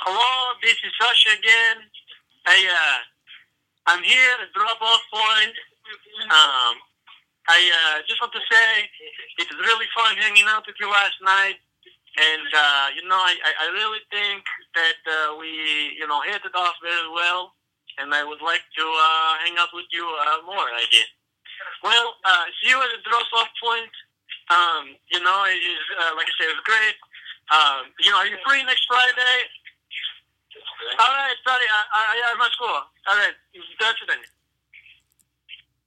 Hello, this is Sasha again. I uh, I'm here at drop off point. Um, I uh, just want to say it was really fun hanging out with you last night, and uh, you know I, I really think that uh, we you know hit it off very well, and I would like to uh, hang out with you uh, more. I. Well, uh, see you at the drop off point. Um, you know, it is, uh, like I said, it was great. Um, you know, are you free next Friday? Ali, ali, ali, ali, ali, ali, ali, ali, ali,